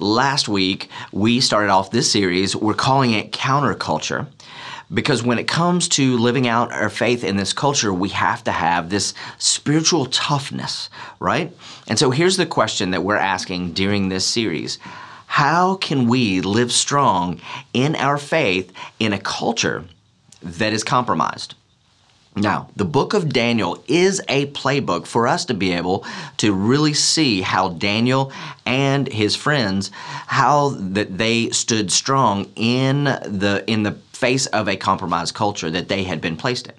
last week we started off this series, we're calling it counterculture. Because when it comes to living out our faith in this culture, we have to have this spiritual toughness, right? And so here's the question that we're asking during this series How can we live strong in our faith in a culture that is compromised? Now, the book of Daniel is a playbook for us to be able to really see how Daniel and his friends how that they stood strong in the in the face of a compromised culture that they had been placed in.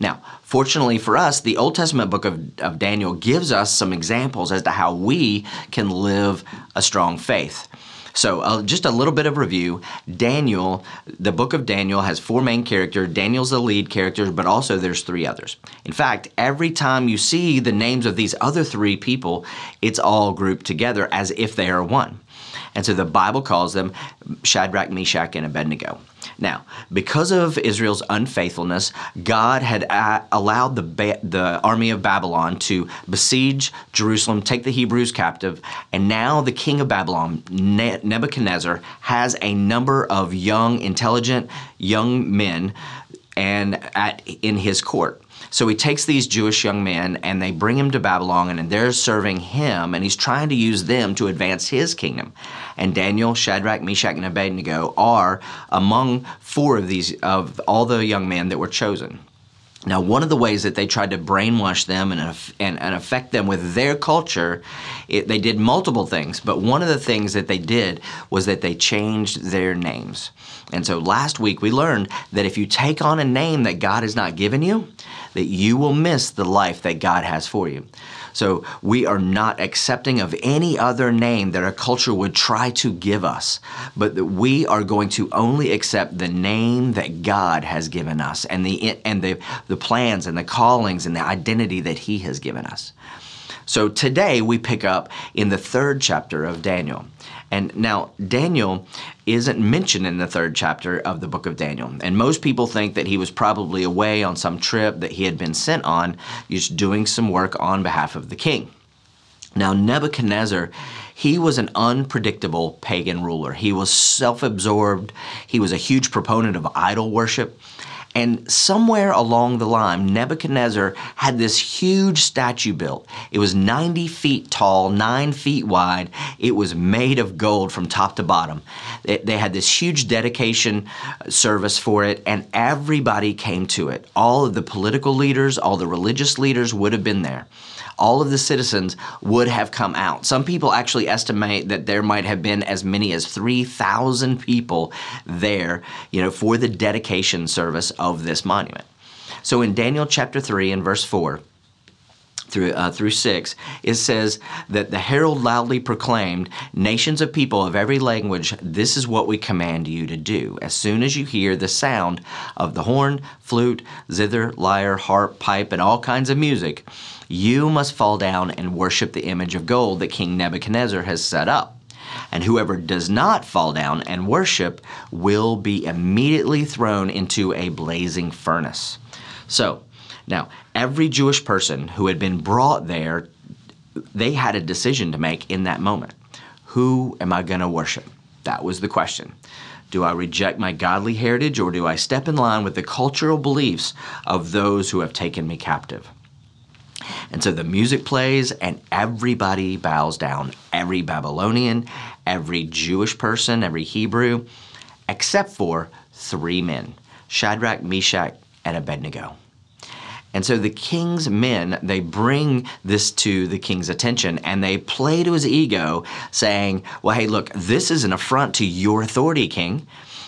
Now, fortunately for us, the Old Testament book of, of Daniel gives us some examples as to how we can live a strong faith. So, uh, just a little bit of review. Daniel, the book of Daniel has four main characters. Daniel's the lead character, but also there's three others. In fact, every time you see the names of these other three people, it's all grouped together as if they are one. And so the Bible calls them Shadrach, Meshach, and Abednego. Now, because of Israel's unfaithfulness, God had allowed the, ba- the army of Babylon to besiege Jerusalem, take the Hebrews captive, and now the king of Babylon, ne- Nebuchadnezzar, has a number of young, intelligent young men and at, in his court. So he takes these Jewish young men and they bring him to Babylon and they're serving him and he's trying to use them to advance his kingdom. And Daniel, Shadrach, Meshach, and Abednego are among four of these of all the young men that were chosen. Now, one of the ways that they tried to brainwash them and, and, and affect them with their culture, it, they did multiple things, but one of the things that they did was that they changed their names. And so last week we learned that if you take on a name that God has not given you, that you will miss the life that God has for you. So we are not accepting of any other name that our culture would try to give us, but that we are going to only accept the name that God has given us and the and the, the plans and the callings and the identity that He has given us. So today we pick up in the third chapter of Daniel. And now, Daniel isn't mentioned in the third chapter of the book of Daniel. And most people think that he was probably away on some trip that he had been sent on, just doing some work on behalf of the king. Now, Nebuchadnezzar, he was an unpredictable pagan ruler. He was self absorbed, he was a huge proponent of idol worship. And somewhere along the line, Nebuchadnezzar had this huge statue built. It was 90 feet tall, 9 feet wide. It was made of gold from top to bottom. They had this huge dedication uh, service for it, and everybody came to it. All of the political leaders, all the religious leaders would have been there all of the citizens would have come out. Some people actually estimate that there might have been as many as 3,000 people there, you know, for the dedication service of this monument. So in Daniel chapter 3 and verse 4, through, uh, through 6, it says that the herald loudly proclaimed, Nations of people of every language, this is what we command you to do. As soon as you hear the sound of the horn, flute, zither, lyre, harp, pipe, and all kinds of music, you must fall down and worship the image of gold that King Nebuchadnezzar has set up. And whoever does not fall down and worship will be immediately thrown into a blazing furnace. So, now, every Jewish person who had been brought there, they had a decision to make in that moment. Who am I going to worship? That was the question. Do I reject my godly heritage or do I step in line with the cultural beliefs of those who have taken me captive? And so the music plays and everybody bows down. Every Babylonian, every Jewish person, every Hebrew, except for three men Shadrach, Meshach, and Abednego. And so the king's men, they bring this to the king's attention and they play to his ego, saying, Well, hey, look, this is an affront to your authority, king.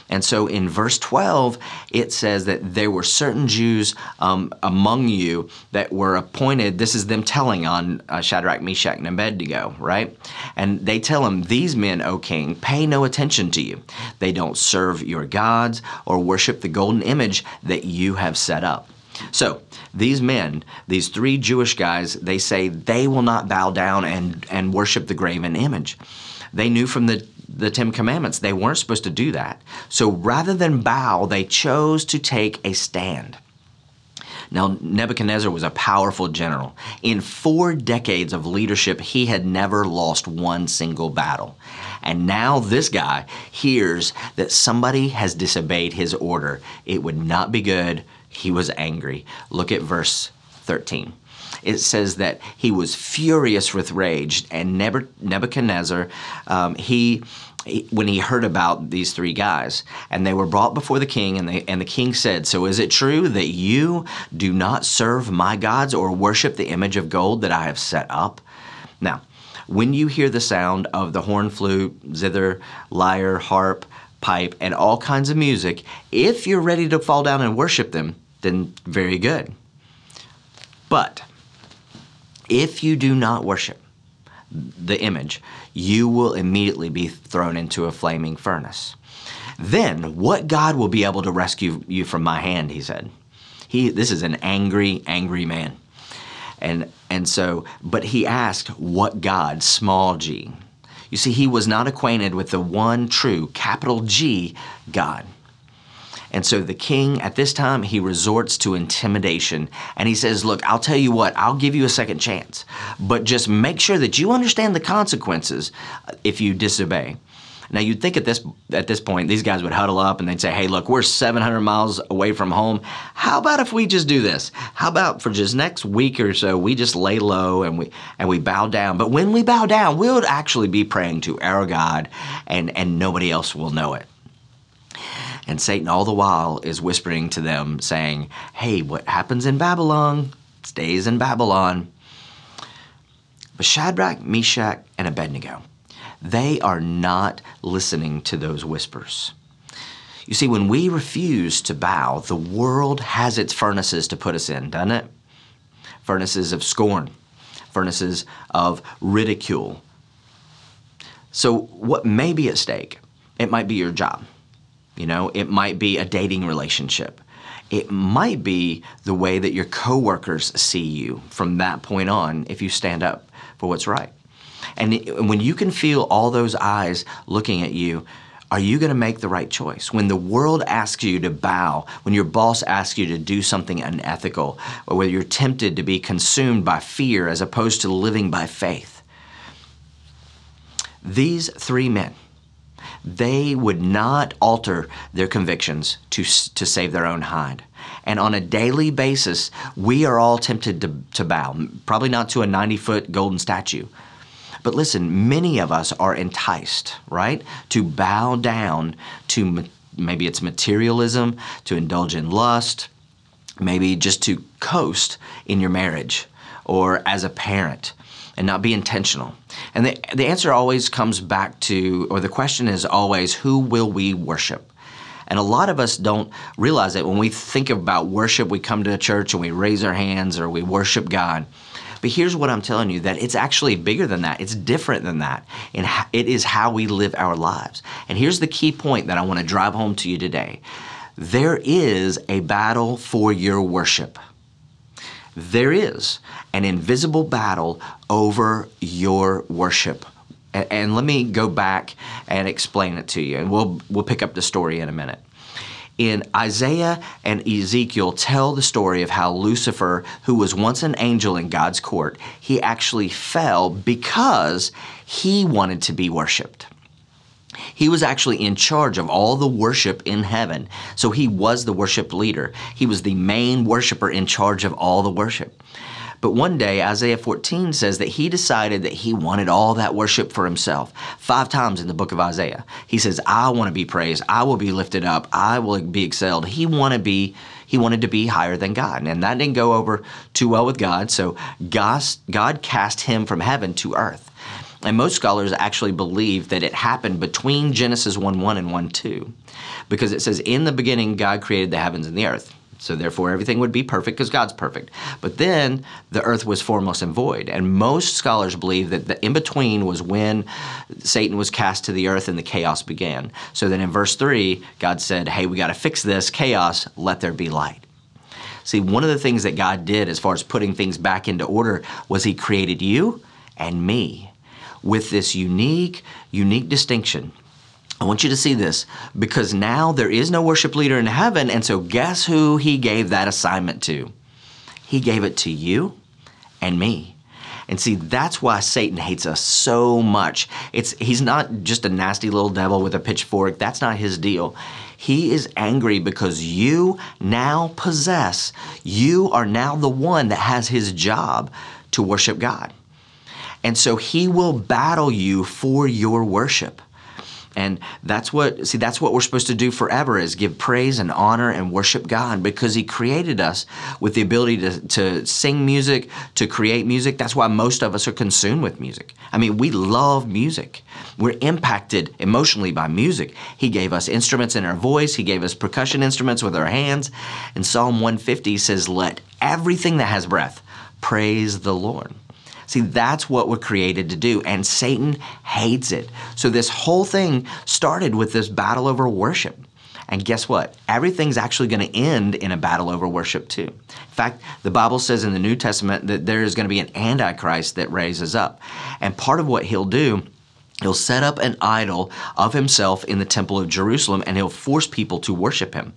And so in verse 12, it says that there were certain Jews um, among you that were appointed. This is them telling on uh, Shadrach, Meshach, and Abednego, right? And they tell him, These men, O king, pay no attention to you. They don't serve your gods or worship the golden image that you have set up. So, these men, these three Jewish guys, they say they will not bow down and, and worship the graven image. They knew from the the Ten Commandments. They weren't supposed to do that. So rather than bow, they chose to take a stand. Now, Nebuchadnezzar was a powerful general. In four decades of leadership, he had never lost one single battle. And now this guy hears that somebody has disobeyed his order. It would not be good. He was angry. Look at verse 13 it says that he was furious with rage, and Nebuchadnezzar, um, he, he, when he heard about these three guys, and they were brought before the king, and, they, and the king said, So is it true that you do not serve my gods or worship the image of gold that I have set up? Now, when you hear the sound of the horn, flute, zither, lyre, harp, pipe, and all kinds of music, if you're ready to fall down and worship them, then very good. But if you do not worship the image, you will immediately be thrown into a flaming furnace. Then what God will be able to rescue you from my hand, he said. He, this is an angry, angry man. And, and so, but he asked, what God, small g? You see, he was not acquainted with the one true, capital G, God. And so the king, at this time, he resorts to intimidation and he says, Look, I'll tell you what, I'll give you a second chance, but just make sure that you understand the consequences uh, if you disobey. Now you'd think at this at this point these guys would huddle up and they'd say, "Hey, look, we're 700 miles away from home. How about if we just do this? How about for just next week or so we just lay low and we and we bow down? But when we bow down, we'll actually be praying to our God and and nobody else will know it." And Satan, all the while, is whispering to them, saying, Hey, what happens in Babylon stays in Babylon. But Shadrach, Meshach, and Abednego, they are not listening to those whispers. You see, when we refuse to bow, the world has its furnaces to put us in, doesn't it? Furnaces of scorn, furnaces of ridicule. So, what may be at stake? It might be your job. You know, it might be a dating relationship. It might be the way that your coworkers see you from that point on if you stand up for what's right. And when you can feel all those eyes looking at you, are you going to make the right choice? When the world asks you to bow, when your boss asks you to do something unethical, or whether you're tempted to be consumed by fear as opposed to living by faith. These three men they would not alter their convictions to, to save their own hide. And on a daily basis, we are all tempted to, to bow, probably not to a 90 foot golden statue. But listen, many of us are enticed, right, to bow down to maybe it's materialism, to indulge in lust, maybe just to coast in your marriage or as a parent and not be intentional. And the, the answer always comes back to, or the question is always, who will we worship? And a lot of us don't realize that when we think about worship, we come to a church and we raise our hands or we worship God. But here's what I'm telling you that it's actually bigger than that. It's different than that. And it is how we live our lives. And here's the key point that I want to drive home to you today there is a battle for your worship. There is an invisible battle over your worship. And, let me go back and explain it to you, and we'll, we'll pick up the story in a minute. In Isaiah and Ezekiel tell the story of how Lucifer, who was once an angel in God's court, he actually fell because he wanted to be worshiped. He was actually in charge of all the worship in heaven. So he was the worship leader. He was the main worshiper in charge of all the worship. But one day, Isaiah 14 says that he decided that he wanted all that worship for himself. Five times in the book of Isaiah, he says, I want to be praised. I will be lifted up. I will be excelled. He wanted to be he wanted to be higher than God. And that didn't go over too well with God. So God, God cast him from heaven to earth. And most scholars actually believe that it happened between Genesis 1 1 and 1 2, because it says, In the beginning, God created the heavens and the earth. So therefore, everything would be perfect because God's perfect. But then the earth was formless and void. And most scholars believe that the in between was when Satan was cast to the earth and the chaos began. So then in verse 3, God said, Hey, we got to fix this chaos, let there be light. See, one of the things that God did as far as putting things back into order was He created you and me with this unique, unique distinction. I want you to see this because now there is no worship leader in heaven, and so guess who he gave that assignment to? He gave it to you and me. And see, that's why Satan hates us so much. It's he's not just a nasty little devil with a pitchfork. That's not his deal. He is angry because you now possess, you are now the one that has his job to worship God. And so he will battle you for your worship. And that's what, see, that's what we're supposed to do forever is give praise and honor and worship God because He created us with the ability to, to sing music, to create music. That's why most of us are consumed with music. I mean, we love music. We're impacted emotionally by music. He gave us instruments in our voice, He gave us percussion instruments with our hands. And Psalm 150 says, Let everything that has breath praise the Lord. See, that's what we're created to do, and Satan hates it. So, this whole thing started with this battle over worship. And guess what? Everything's actually going to end in a battle over worship, too. In fact, the Bible says in the New Testament that there is going to be an Antichrist that raises up. And part of what he'll do He'll set up an idol of himself in the temple of Jerusalem and he'll force people to worship him.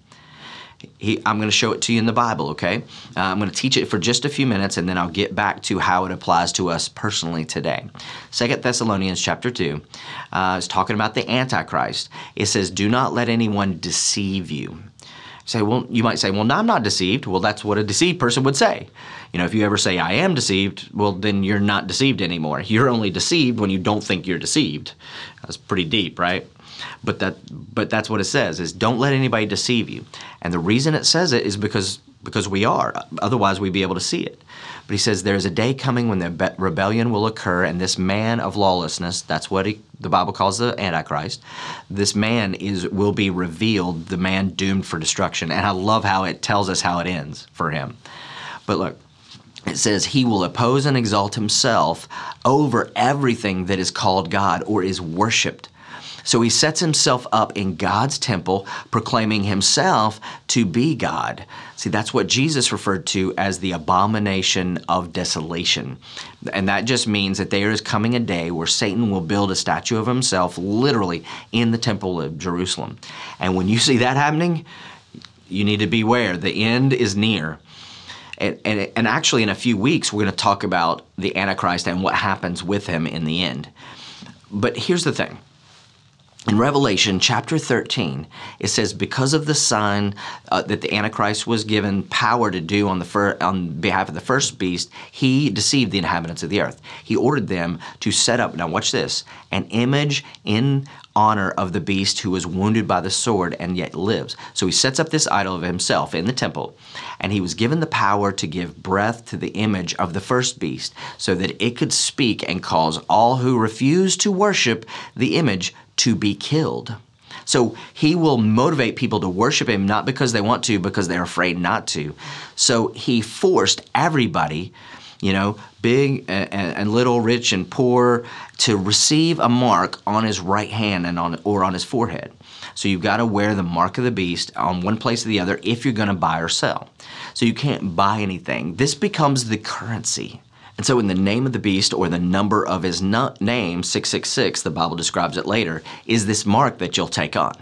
He, I'm going to show it to you in the Bible, okay? Uh, I'm going to teach it for just a few minutes and then I'll get back to how it applies to us personally today. Second Thessalonians chapter 2 uh, is talking about the Antichrist. It says, Do not let anyone deceive you. Say, well, you might say, well, no, I'm not deceived. Well, that's what a deceived person would say. You know, if you ever say, I am deceived, well, then you're not deceived anymore. You're only deceived when you don't think you're deceived. That's pretty deep, right? But that but that's what it says is don't let anybody deceive you. And the reason it says it is because because we are. Otherwise we'd be able to see it. But he says there's a day coming when the rebellion will occur and this man of lawlessness, that's what he, the Bible calls the antichrist. This man is will be revealed, the man doomed for destruction. And I love how it tells us how it ends for him. But look, it says he will oppose and exalt himself over everything that is called God or is worshiped so he sets himself up in God's temple, proclaiming himself to be God. See, that's what Jesus referred to as the abomination of desolation. And that just means that there is coming a day where Satan will build a statue of himself literally in the temple of Jerusalem. And when you see that happening, you need to beware. The end is near. And, and, and, actually, in a few weeks, we're going to talk about the Antichrist and what happens with him in the end. But here's the thing in Revelation chapter 13, it says, because of the sign uh, that the Antichrist was given power to do on, the fir- on behalf of the first beast, he deceived the inhabitants of the earth. He ordered them to set up, now watch this, an image in honor of the beast who was wounded by the sword and yet lives. So he sets up this idol of himself in the temple, and he was given the power to give breath to the image of the first beast so that it could speak and cause all who refuse to worship the image to be killed. So he will motivate people to worship him not because they want to, because they're afraid not to. So he forced everybody, you know, big and, little, rich and poor, to receive a mark on his right hand and on or on his forehead. So you've got to wear the mark of the beast on one place or the other if you're going to buy or sell. So you can't buy anything. This becomes the currency. And so, in the name of the beast or the number of his name, 666, the Bible describes it later, is this mark that you'll take on.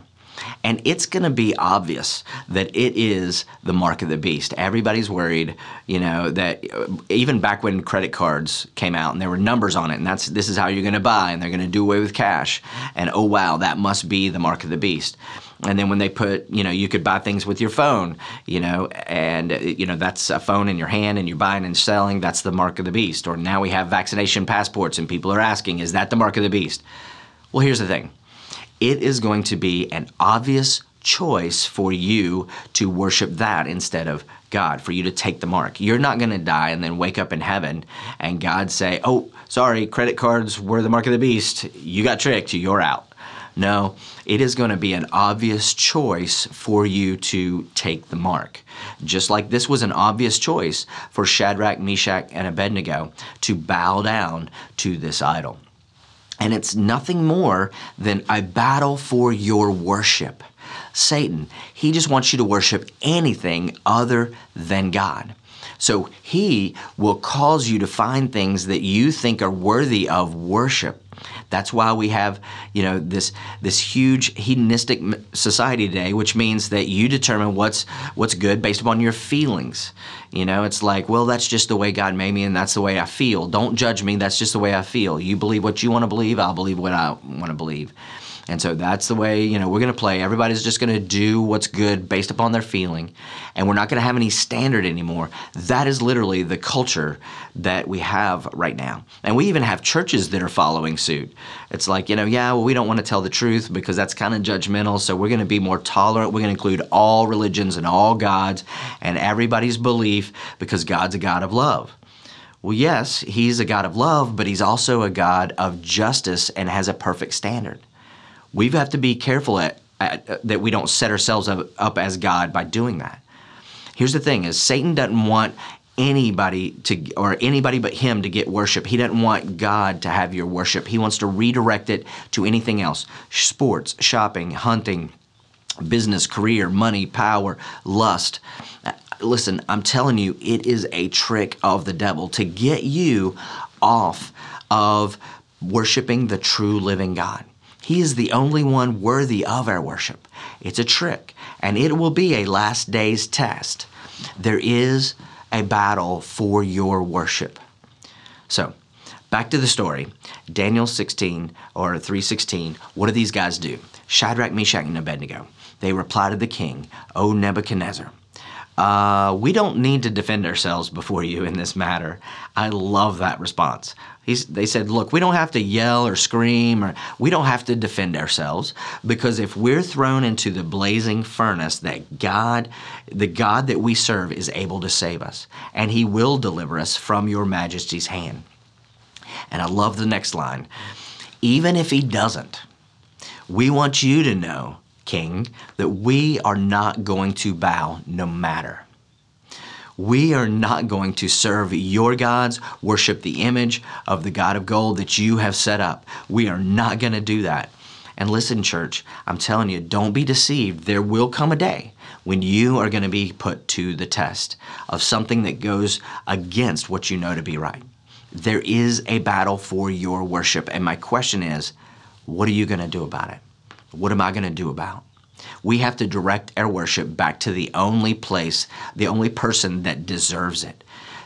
And it's going to be obvious that it is the mark of the beast. Everybody's worried, you know, that uh, even back when credit cards came out and there were numbers on it, and that's this is how you're going to buy, and they're going to do away with cash. And oh wow, that must be the mark of the beast and then when they put you know you could buy things with your phone you know and uh, you know that's a phone in your hand and you're buying and selling that's the mark of the beast or now we have vaccination passports and people are asking is that the mark of the beast well here's the thing it is going to be an obvious choice for you to worship that instead of God, for you to take the mark. You're not going to die and then wake up in heaven and God say, "Oh, sorry, credit cards were the mark of the beast. You got tricked. You're out." No, it is going to be an obvious choice for you to take the mark. Just like this was an obvious choice for Shadrach, Meshach, and Abednego to bow down to this idol. And it's nothing more than a battle for your worship. Satan, he just wants you to worship anything other than God. So he will cause you to find things that you think are worthy of worship That's why we have, you know, this this huge hedonistic society today, which means that you determine what's what's good based upon your feelings. You know, it's like, well, that's just the way God made me, and that's the way I feel. Don't judge me. That's just the way I feel. You believe what you want to believe. I'll believe what I want to believe. And so that's the way, you know, we're going to play. Everybody's just going to do what's good based upon their feeling. And we're not going to have any standard anymore. That is literally the culture that we have right now. And we even have churches that are following suit. It's like, you know, yeah, well, we don't want to tell the truth because that's kind of judgmental. So we're going to be more tolerant. We're going to include all religions and all gods and everybody's belief because God's a God of love. Well, yes, he's a God of love, but he's also a God of justice and has a perfect standard we have to be careful at, at, uh, that we don't set ourselves up, up as God by doing that. Here's the thing: is Satan doesn't want anybody to or anybody but him to get worship. He doesn't want God to have your worship. He wants to redirect it to anything else: sports, shopping, hunting, business, career, money, power, lust. Uh, listen, I'm telling you, it is a trick of the devil to get you off of worshiping the true living God. He is the only one worthy of our worship. It's a trick, and it will be a last day's test. There is a battle for your worship. So, back to the story. Daniel 16 or 316, what do these guys do? Shadrach, Meshach, and Abednego. They reply to the king, O Nebuchadnezzar, uh, we don't need to defend ourselves before you in this matter. I love that response. He's, they said, look, we don't have to yell or scream, or we don't have to defend ourselves, because if we're thrown into the blazing furnace, that God, the God that we serve, is able to save us, and He will deliver us from your Majesty's hand. And I love the next line. Even if He doesn't, we want you to know King, that we are not going to bow no matter. We are not going to serve your gods, worship the image of the God of gold that you have set up. We are not going to do that. And listen, church, I'm telling you, don't be deceived. There will come a day when you are going to be put to the test of something that goes against what you know to be right. There is a battle for your worship. And my question is, what are you going to do about it? What am I going to do about? We have to direct our worship back to the only place, the only person that deserves it.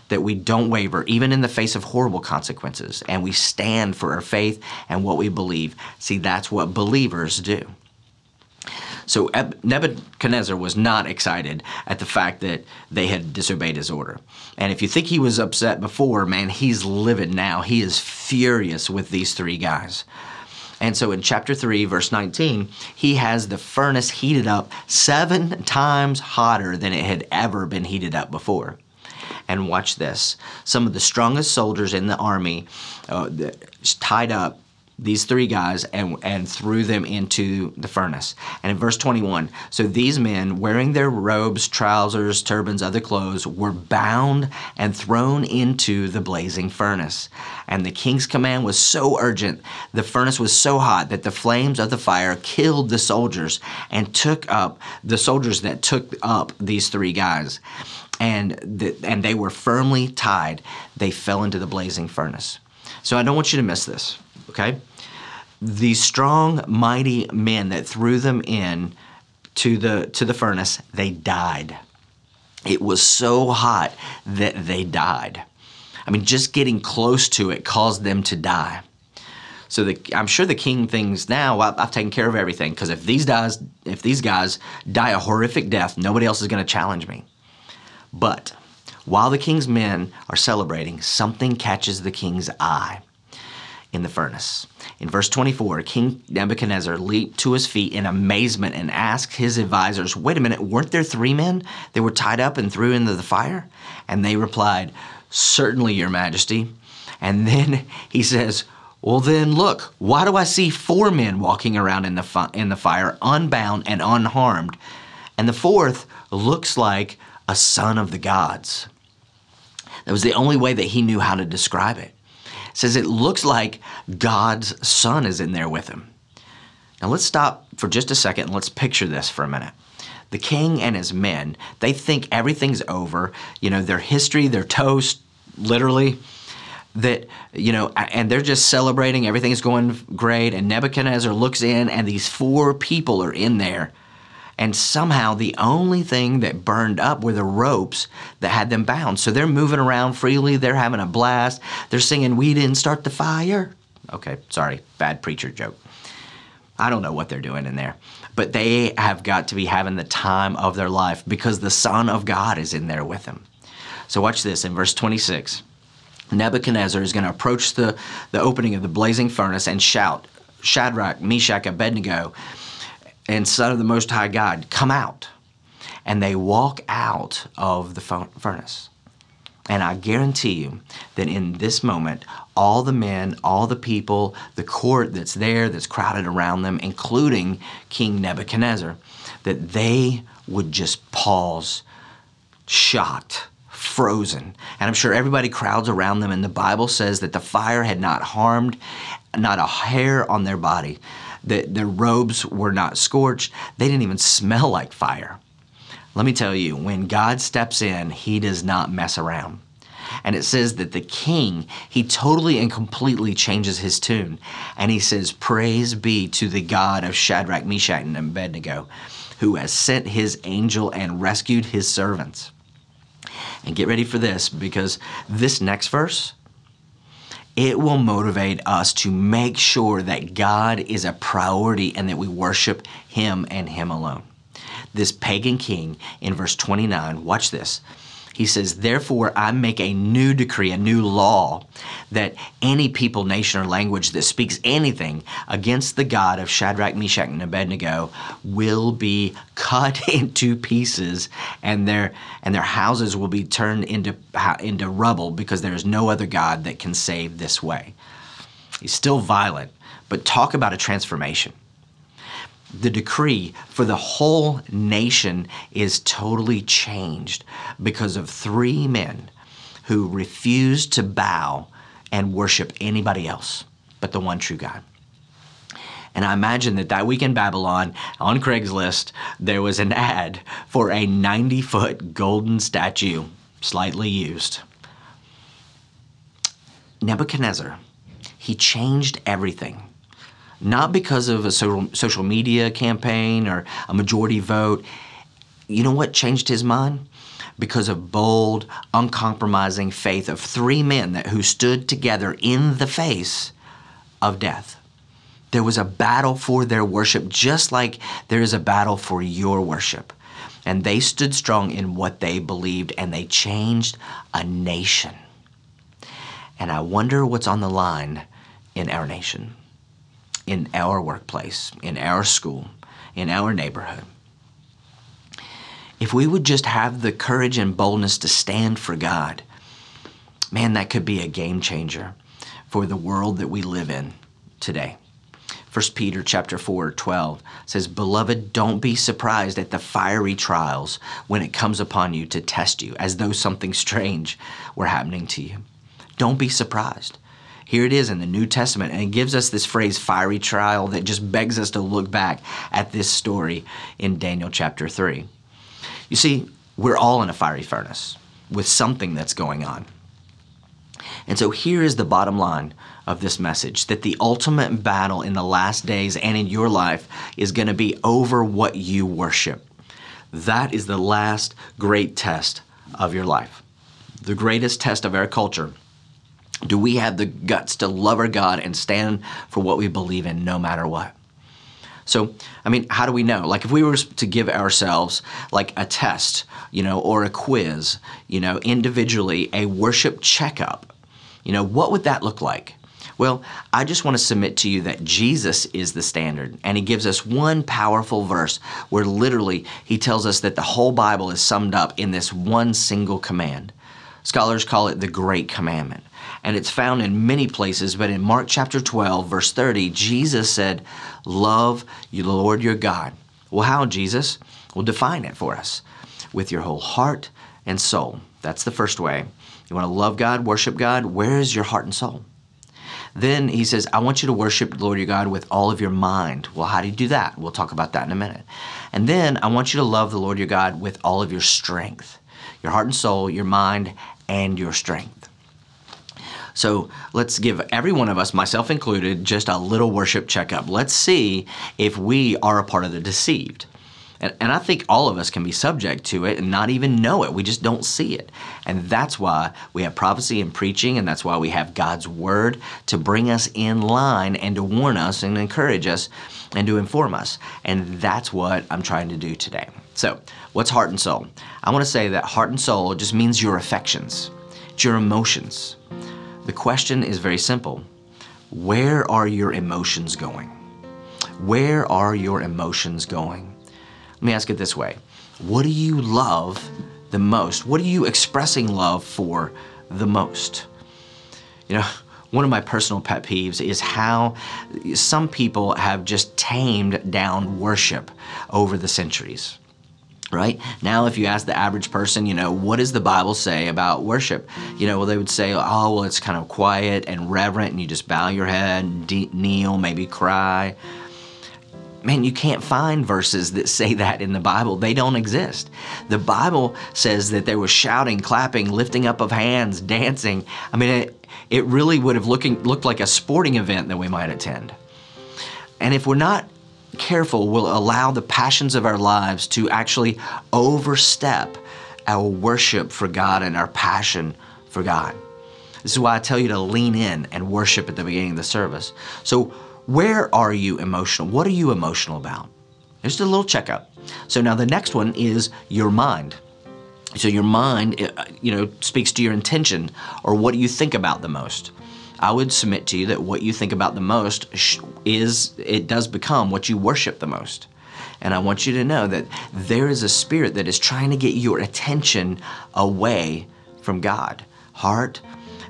That we don't waver, even in the face of horrible consequences, and we stand for our faith and what we believe. See, that's what believers do. So Nebuchadnezzar was not excited at the fact that they had disobeyed his order. And if you think he was upset before, man, he's livid now. He is furious with these three guys. And so in chapter 3, verse 19, he has the furnace heated up seven times hotter than it had ever been heated up before. And watch this. Some of the strongest soldiers in the army uh, tied up these three guys and, and threw them into the furnace. And in verse 21, so these men, wearing their robes, trousers, turbans, other clothes, were bound and thrown into the blazing furnace. And the king's command was so urgent, the furnace was so hot that the flames of the fire killed the soldiers and took up the soldiers that took up these three guys. And, the, and they were firmly tied. They fell into the blazing furnace. So I don't want you to miss this okay? These strong, mighty men that threw them in to the to the furnace, they died. It was so hot that they died. I mean, just getting close to it caused them to die. So the, I'm sure the king thinks now I've taken care of everything because if these guys if these guys die a horrific death, nobody else is going to challenge me. But while the king's men are celebrating, something catches the king's eye in the furnace. In verse 24, King Nebuchadnezzar leaped to his feet in amazement and asked his advisors, Wait a minute, weren't there three men that were tied up and threw into the fire? And they replied, Certainly, Your Majesty. And then he says, Well, then look, why do I see four men walking around in the, fi- in the fire, unbound and unharmed? And the fourth looks like a son of the gods. That was the only way that he knew how to describe it says it looks like God's son is in there with him. Now let's stop for just a second and let's picture this for a minute. The king and his men, they think everything's over. You know, they're history, they're toast, literally. that, you know, and they're just celebrating, everything's going great, and Nebuchadnezzar looks in, and these four people are in there. And somehow the only thing that burned up were the ropes that had them bound. So they're moving around freely, they're having a blast, they're singing, We didn't start the fire. Okay, sorry, bad preacher joke. I don't know what they're doing in there, but they have got to be having the time of their life because the Son of God is in there with them. So watch this in verse 26. Nebuchadnezzar is going to approach the, the opening of the blazing furnace and shout, Shadrach, Meshach, Abednego, and Son of the Most High God, come out. And they walk out of the furnace. And I guarantee you that in this moment, all the men, all the people, the court that's there, that's crowded around them, including King Nebuchadnezzar, that they would just pause, shocked, frozen. And I'm sure everybody crowds around them, and the Bible says that the fire had not harmed not a hair on their body, that their robes were not scorched, they didn't even smell like fire. Let me tell you, when God steps in, he does not mess around. And it says that the king, he totally and completely changes his tune. And he says, Praise be to the God of Shadrach, Meshach, and Abednego, who has sent his angel and rescued his servants. And get ready for this because this next verse, it will motivate us to make sure that God is a priority and that we worship Him and Him alone. This pagan king in verse 29, watch this. He says, Therefore, I make a new decree, a new law, that any people, nation, or language that speaks anything against the God of Shadrach, Meshach, and Abednego will be cut into pieces, and their, and their houses will be turned into, into rubble because there is no other God that can save this way. He's still violent, but talk about a transformation the decree for the whole nation is totally changed because of three men who refused to bow and worship anybody else but the one true God. And I imagine that that week in Babylon, on Craigslist, there was an ad for a 90 foot golden statue, slightly used. Nebuchadnezzar, he changed everything not because of a social media campaign or a majority vote. You know what changed his mind? Because of bold, uncompromising faith of three men that, who stood together in the face of death. There was a battle for their worship, just like there is a battle for your worship. And they stood strong in what they believed, and they changed a nation. And I wonder what's on the line in our nation in our workplace, in our school, in our neighborhood. If we would just have the courage and boldness to stand for God, man, that could be a game changer for the world that we live in today. 1 Peter chapter 4, 12 says, Beloved, don't be surprised at the fiery trials when it comes upon you to test you, as though something strange were happening to you. Don't be surprised. Here it is in the New Testament, and it gives us this phrase, fiery trial, that just begs us to look back at this story in Daniel chapter 3. You see, we're all in a fiery furnace with something that's going on. And so here is the bottom line of this message that the ultimate battle in the last days and in your life is going to be over what you worship. That is the last great test of your life. The greatest test of our culture do we have the guts to love our God and stand for what we believe in no matter what? So, I mean, how do we know? Like, if we were to give ourselves like a test, you know, or a quiz, you know, individually, a worship checkup, you know, what would that look like? Well, I just want to submit to you that Jesus is the standard, and He gives us one powerful verse where literally He tells us that the whole Bible is summed up in this one single command. Scholars call it the Great Commandment and it's found in many places, but in Mark chapter 12, verse 30, Jesus said, Love the Lord your God. Well, how, Jesus? Well, define it for us with your whole heart and soul. That's the first way. You want to love God, worship God? Where is your heart and soul? Then he says, I want you to worship the Lord your God with all of your mind. Well, how do you do that? We'll talk about that in a minute. And then I want you to love the Lord your God with all of your strength, your heart and soul, your mind, and your strength. So let's give every one of us, myself included, just a little worship checkup. Let's see if we are a part of the deceived. And, and, I think all of us can be subject to it and not even know it. We just don't see it. And that's why we have prophecy and preaching, and that's why we have God's word to bring us in line and to warn us and encourage us and to inform us. And that's what I'm trying to do today. So, what's heart and soul? I want to say that heart and soul just means your affections, it's your emotions. The question is very simple Where are your emotions going? Where are your emotions going? Let me ask it this way What do you love the most? What are you expressing love for the most? You know, one of my personal pet peeves is how some people have just tamed down worship over the centuries right now if you ask the average person you know what does the bible say about worship you know well they would say oh well it's kind of quiet and reverent and you just bow your head kneel maybe cry man, you can't find verses that say that in the Bible. They don't exist. The Bible says that there was shouting, clapping, lifting up of hands, dancing. I mean, it, it really would have looking, looked like a sporting event that we might attend. And if we're not careful, we'll allow the passions of our lives to actually overstep our worship for God and our passion for God. This is why I tell you to lean in and worship at the beginning of the service. So, where are you emotional? What are you emotional about? Just a little checkup. So now the next one is your mind. So your mind, uh, you know, speaks to your intention or what you think about the most. I would submit to you that what you think about the most is it does become what you worship the most. And I want you to know that there is a spirit that is trying to get your attention away from God. Heart,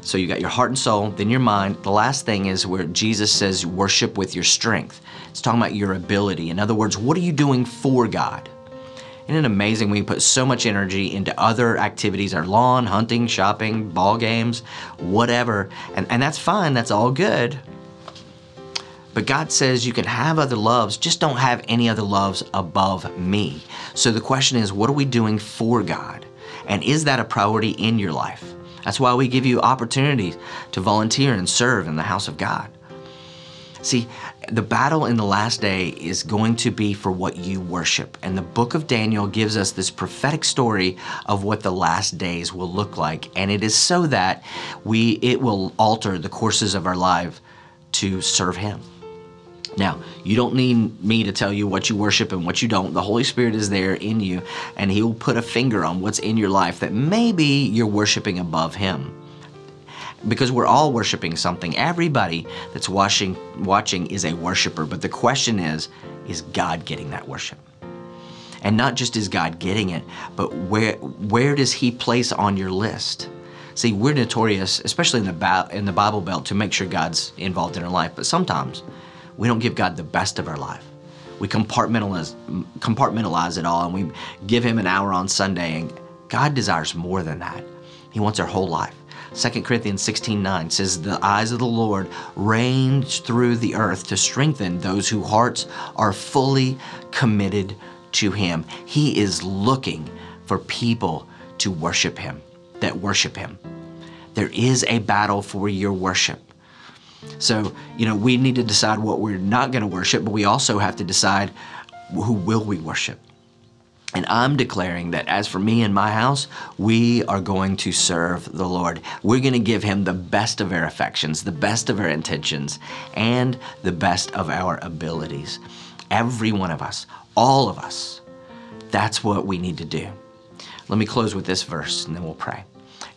so you got your heart and soul, then your mind. The last thing is where Jesus says worship with your strength. It's talking about your ability. In other words, what are you doing for God? Isn't it amazing we put so much energy into other activities, our lawn, hunting, shopping, ball games, whatever, and, and that's fine, that's all good. But God says you can have other loves, just don't have any other loves above me. So the question is, what are we doing for God? And is that a priority in your life? That's why we give you opportunities to volunteer and serve in the house of God. See, the battle in the last day is going to be for what you worship. And the book of Daniel gives us this prophetic story of what the last days will look like. And it is so that we it will alter the courses of our life to serve him. Now, you don't need me to tell you what you worship and what you don't. The Holy Spirit is there in you, and He will put a finger on what's in your life that maybe you're worshiping above Him. Because we're all worshiping something. Everybody that's watching, watching is a worshiper. But the question is, is God getting that worship? And not just is God getting it, but where, where does He place on your list? See, we're notorious, especially in the, in the Bible Belt, to make sure God's involved in our life. But sometimes we don't give God the best of our life. We compartmentalize, compartmentalize it all and we give Him an hour on Sunday. And God desires more than that. He wants our whole life. 2 Corinthians 16 9 says, The eyes of the Lord range through the earth to strengthen those whose hearts are fully committed to Him. He is looking for people to worship Him, that worship Him. There is a battle for your worship. So, you know, we need to decide what we're not going to worship, but we also have to decide who will we worship. And I'm declaring that as for me and my house, we are going to serve the Lord. We're going to give Him the best of our affections, the best of our intentions, and the best of our abilities. Every one of us, all of us, that's what we need to do. Let me close with this verse and then we'll pray.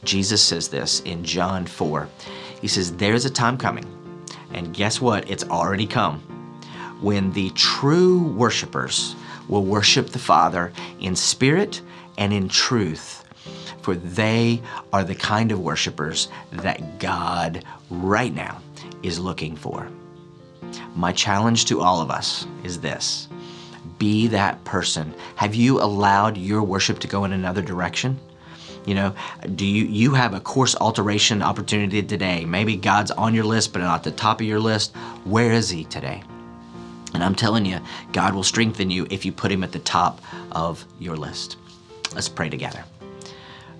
Jesus says this in John 4. He says, There's a time coming, and guess what? It's already come, when the true worshipers will worship the Father in spirit and in truth, for they are the kind of worshipers that God right now is looking for. My challenge to all of us is this be that person. Have you allowed your worship to go in another direction? You know, do you you have a course alteration opportunity today? Maybe God's on your list but not at the top of your list. Where is he today? And I'm telling you, God will strengthen you if you put him at the top of your list. Let's pray together.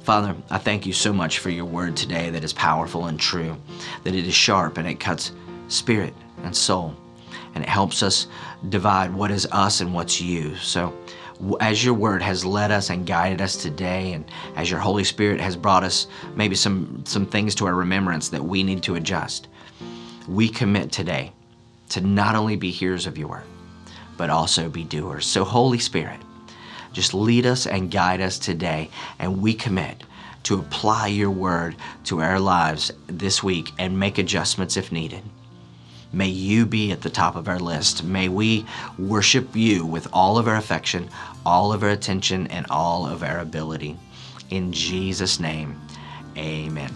Father, I thank you so much for your word today that is powerful and true, that it is sharp and it cuts spirit and soul, and it helps us divide what is us and what's you. So, as your word has led us and guided us today, and as your Holy Spirit has brought us maybe some, some things to our remembrance that we need to adjust, we commit today to not only be hearers of your word, but also be doers. So, Holy Spirit, just lead us and guide us today, and we commit to apply your word to our lives this week and make adjustments if needed. May you be at the top of our list. May we worship you with all of our affection, all of our attention, and all of our ability. In Jesus' name, amen.